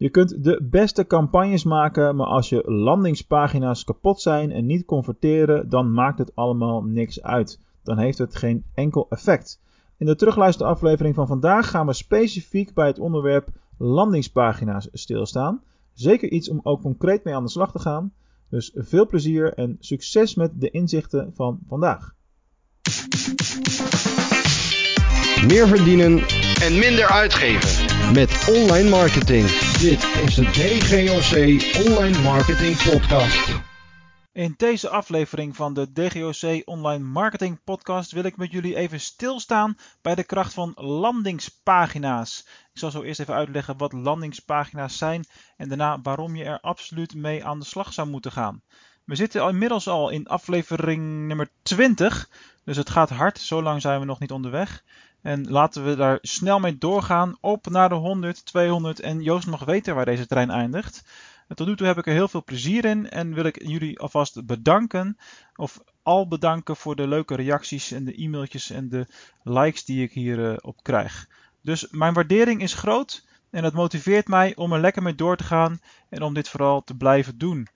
Je kunt de beste campagnes maken, maar als je landingspagina's kapot zijn en niet converteren, dan maakt het allemaal niks uit. Dan heeft het geen enkel effect. In de terugluisteraflevering van vandaag gaan we specifiek bij het onderwerp landingspagina's stilstaan. Zeker iets om ook concreet mee aan de slag te gaan. Dus veel plezier en succes met de inzichten van vandaag. Meer verdienen en minder uitgeven. met online marketing. Dit is de DGOC Online Marketing Podcast. In deze aflevering van de DGOC Online Marketing Podcast wil ik met jullie even stilstaan bij de kracht van landingspagina's. Ik zal zo eerst even uitleggen wat landingspagina's zijn en daarna waarom je er absoluut mee aan de slag zou moeten gaan. We zitten inmiddels al in aflevering nummer 20, dus het gaat hard. Zo lang zijn we nog niet onderweg. En laten we daar snel mee doorgaan op naar de 100, 200 en Joost mag weten waar deze trein eindigt. Tot nu toe heb ik er heel veel plezier in en wil ik jullie alvast bedanken. Of al bedanken voor de leuke reacties en de e-mailtjes en de likes die ik hierop op krijg. Dus mijn waardering is groot en het motiveert mij om er lekker mee door te gaan en om dit vooral te blijven doen.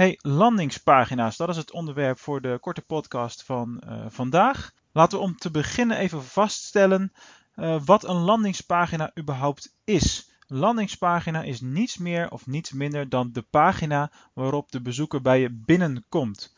Hey, landingspagina's, dat is het onderwerp voor de korte podcast van uh, vandaag. Laten we om te beginnen even vaststellen uh, wat een landingspagina überhaupt is. Een landingspagina is niets meer of niets minder dan de pagina waarop de bezoeker bij je binnenkomt.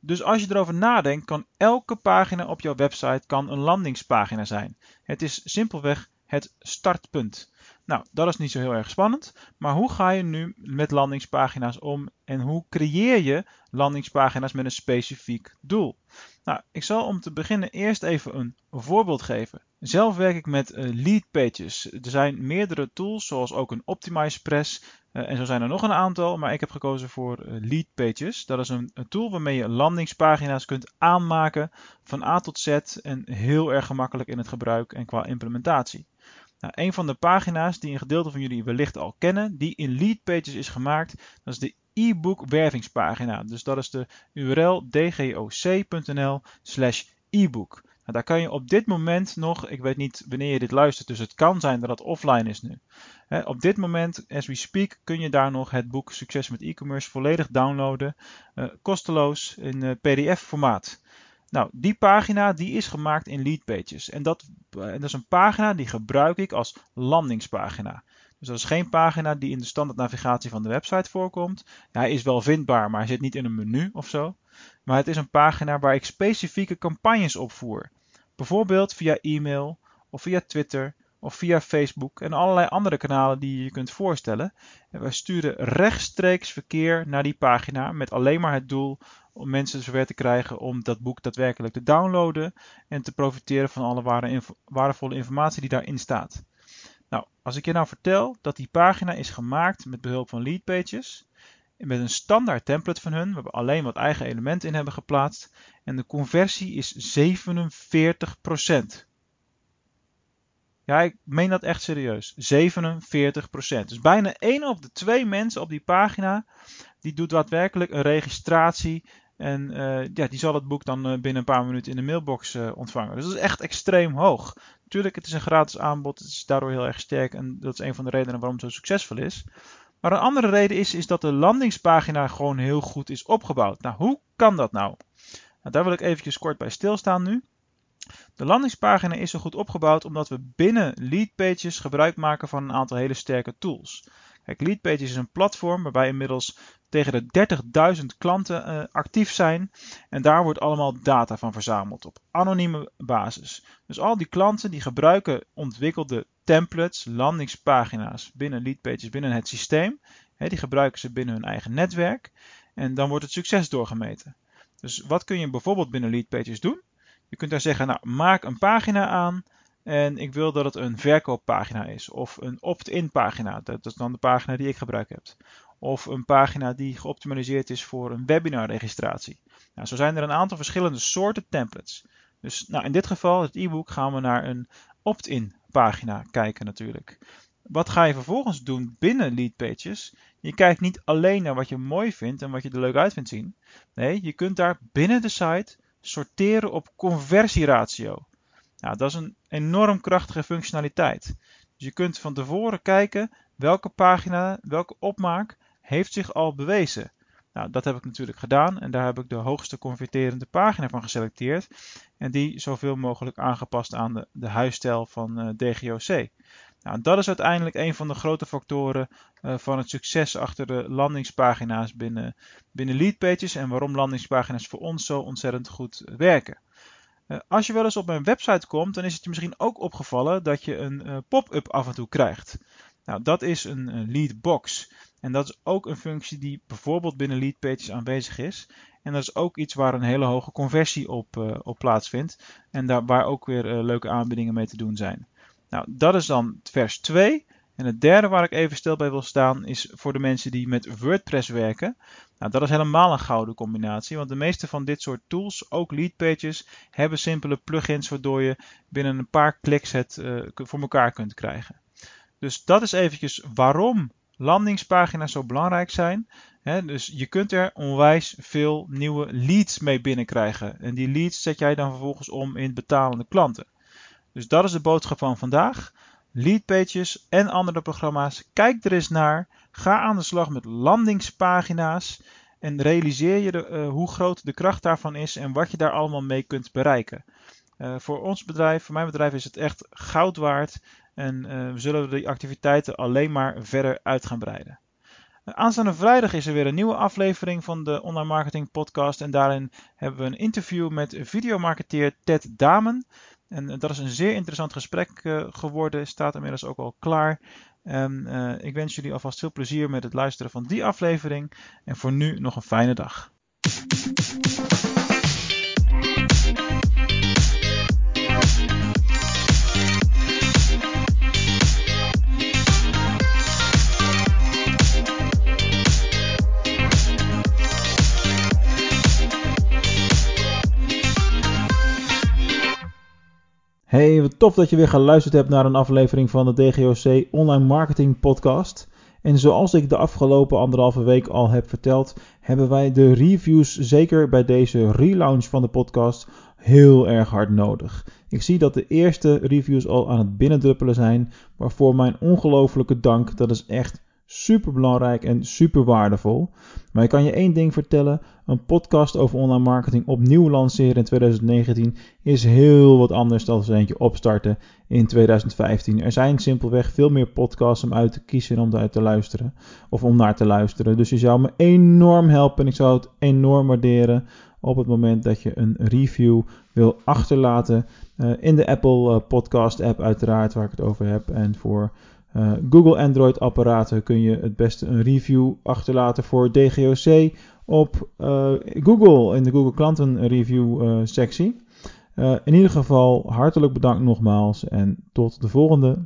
Dus als je erover nadenkt, kan elke pagina op jouw website kan een landingspagina zijn. Het is simpelweg het startpunt. Nou, dat is niet zo heel erg spannend. Maar hoe ga je nu met landingspagina's om en hoe creëer je landingspagina's met een specifiek doel? Nou, ik zal om te beginnen eerst even een voorbeeld geven. Zelf werk ik met uh, lead pages. Er zijn meerdere tools, zoals ook een OptimizePress. Uh, en zo zijn er nog een aantal, maar ik heb gekozen voor uh, lead pages. Dat is een, tool waarmee je landingspagina's kunt aanmaken van A tot Z en heel erg gemakkelijk in het gebruik en qua implementatie. Nou, een van de pagina's die een gedeelte van jullie wellicht al kennen, die in lead pages is gemaakt, dat is de e-book wervingspagina. Dus dat is de URL dgoc.nl slash e-book. Nou, daar kan je op dit moment nog, ik weet niet wanneer je dit luistert, dus het kan zijn dat het offline is nu. Op dit moment, as we speak, kun je daar nog het boek Succes met e-commerce volledig downloaden, uh, kosteloos in uh, PDF-formaat. Nou, die pagina die is gemaakt in Leadpages. En dat, en dat is een pagina die gebruik ik als landingspagina. Dus dat is geen pagina die in de standaard navigatie van de website voorkomt. Hij is wel vindbaar, maar hij zit niet in een menu of zo. Maar het is een pagina waar ik specifieke campagnes opvoer. Bijvoorbeeld via e-mail of via Twitter of via Facebook en allerlei andere kanalen die je kunt voorstellen. En wij sturen rechtstreeks verkeer naar die pagina met alleen maar het doel om mensen zover te krijgen om dat boek daadwerkelijk te downloaden en te profiteren van alle waardevolle informatie die daarin staat. Nou, als ik je nou vertel dat die pagina is gemaakt met behulp van leadpages, met een standaard template van hun, waar we alleen wat eigen elementen in hebben geplaatst, en de conversie is 47%. Ja, ik meen dat echt serieus. 47%. Dus bijna 1 op de 2 mensen op die pagina, die doet daadwerkelijk een registratie en uh, ja, die zal het boek dan uh, binnen een paar minuten in de mailbox uh, ontvangen. Dus dat is echt extreem hoog. Tuurlijk, het is een gratis aanbod. Het is daardoor heel erg sterk. En dat is een van de redenen waarom het zo succesvol is. Maar een andere reden is, is dat de landingspagina gewoon heel goed is opgebouwd. Nou, hoe kan dat nou? nou daar wil ik eventjes kort bij stilstaan nu. De landingspagina is zo goed opgebouwd omdat we binnen Leadpages gebruik maken van een aantal hele sterke tools. Kijk, Leadpages is een platform waarbij inmiddels tegen de 30.000 klanten uh, actief zijn. En daar wordt allemaal data van verzameld op anonieme basis. Dus al die klanten die gebruiken ontwikkelde templates, landingspagina's binnen Leadpages, binnen het systeem. Die gebruiken ze binnen hun eigen netwerk. En dan wordt het succes doorgemeten. Dus wat kun je bijvoorbeeld binnen Leadpages doen? Je kunt daar zeggen, nou, maak een pagina aan en ik wil dat het een verkooppagina is. Of een opt-in pagina. Dat is dan de pagina die ik gebruik heb. Of een pagina die geoptimaliseerd is voor een webinarregistratie. Nou, zo zijn er een aantal verschillende soorten templates. Dus nou, in dit geval, het e-book, gaan we naar een opt-in pagina kijken natuurlijk. Wat ga je vervolgens doen binnen Leadpages? Je kijkt niet alleen naar wat je mooi vindt en wat je er leuk uit vindt zien. Nee, je kunt daar binnen de site sorteren op conversieratio. Nou, dat is een enorm krachtige functionaliteit. Dus je kunt van tevoren kijken welke pagina, welke opmaak heeft zich al bewezen. Nou, dat heb ik natuurlijk gedaan en daar heb ik de hoogste converterende pagina van geselecteerd en die zoveel mogelijk aangepast aan de, de huisstijl van uh, DGOC. Nou, dat is uiteindelijk een van de grote factoren uh, van het succes achter de landingspagina's binnen, binnen Leadpages en waarom landingspagina's voor ons zo ontzettend goed werken. Uh, als je wel eens op mijn website komt, dan is het je misschien ook opgevallen dat je een uh, pop-up af en toe krijgt. Nou, dat is een, leadbox. En dat is ook een functie die bijvoorbeeld binnen Leadpages aanwezig is. En dat is ook iets waar een hele hoge conversie op, op plaatsvindt. En daar, waar ook weer leuke aanbiedingen mee te doen zijn. Nou, dat is dan vers 2. En het derde waar ik even stil bij wil staan is voor de mensen die met WordPress werken. Nou, dat is helemaal een gouden combinatie, want de meeste van dit soort tools, ook Leadpages, hebben simpele plugins waardoor je binnen een paar kliks het uh, voor elkaar kunt krijgen. Dus dat is eventjes waarom landingspagina's zo belangrijk zijn. Dus je kunt er onwijs veel nieuwe leads mee binnenkrijgen. En die leads zet jij dan vervolgens om in betalende klanten. Dus dat is de boodschap van vandaag. Leadpages en andere programma's. Kijk er eens naar. Ga aan de slag met landingspagina's. En realiseer je de, uh, hoe groot de kracht daarvan is en wat je daar allemaal mee kunt bereiken. Uh, voor ons bedrijf, voor mijn bedrijf, is het echt goud waard. En uh, we zullen die activiteiten alleen maar verder uit gaan breiden. Aanstaande vrijdag is er weer een nieuwe aflevering van de Online Marketing Podcast. En daarin hebben we een interview met videomarketeer Ted Damen. En dat is een zeer interessant gesprek uh, geworden, staat inmiddels ook al klaar. En uh, ik wens jullie alvast veel plezier met het luisteren van die aflevering. En voor nu nog een fijne dag. Hey, wat tof dat je weer geluisterd hebt naar een aflevering van de DGOC Online Marketing Podcast. En zoals ik de afgelopen anderhalve week al heb verteld, hebben wij de reviews zeker bij deze relaunch van de podcast heel erg hard nodig. Ik zie dat de eerste reviews al aan het binnendruppelen zijn, waarvoor mijn ongelofelijke dank. Dat is echt super belangrijk en super waardevol. Maar ik kan je één ding vertellen: een podcast over online marketing opnieuw lanceren in 2019 is heel wat anders dan eentje opstarten in 2015. Er zijn simpelweg veel meer podcasts om uit te kiezen en om uit te luisteren of om naar te luisteren. Dus je zou me enorm helpen en ik zou het enorm waarderen op het moment dat je een review wil achterlaten uh, in de Apple uh, Podcast app uiteraard waar ik het over heb en voor uh, Google Android apparaten kun je het beste een review achterlaten voor DGOC op Google in de Google klanten review sectie. In ieder geval hartelijk bedankt nogmaals en tot de volgende.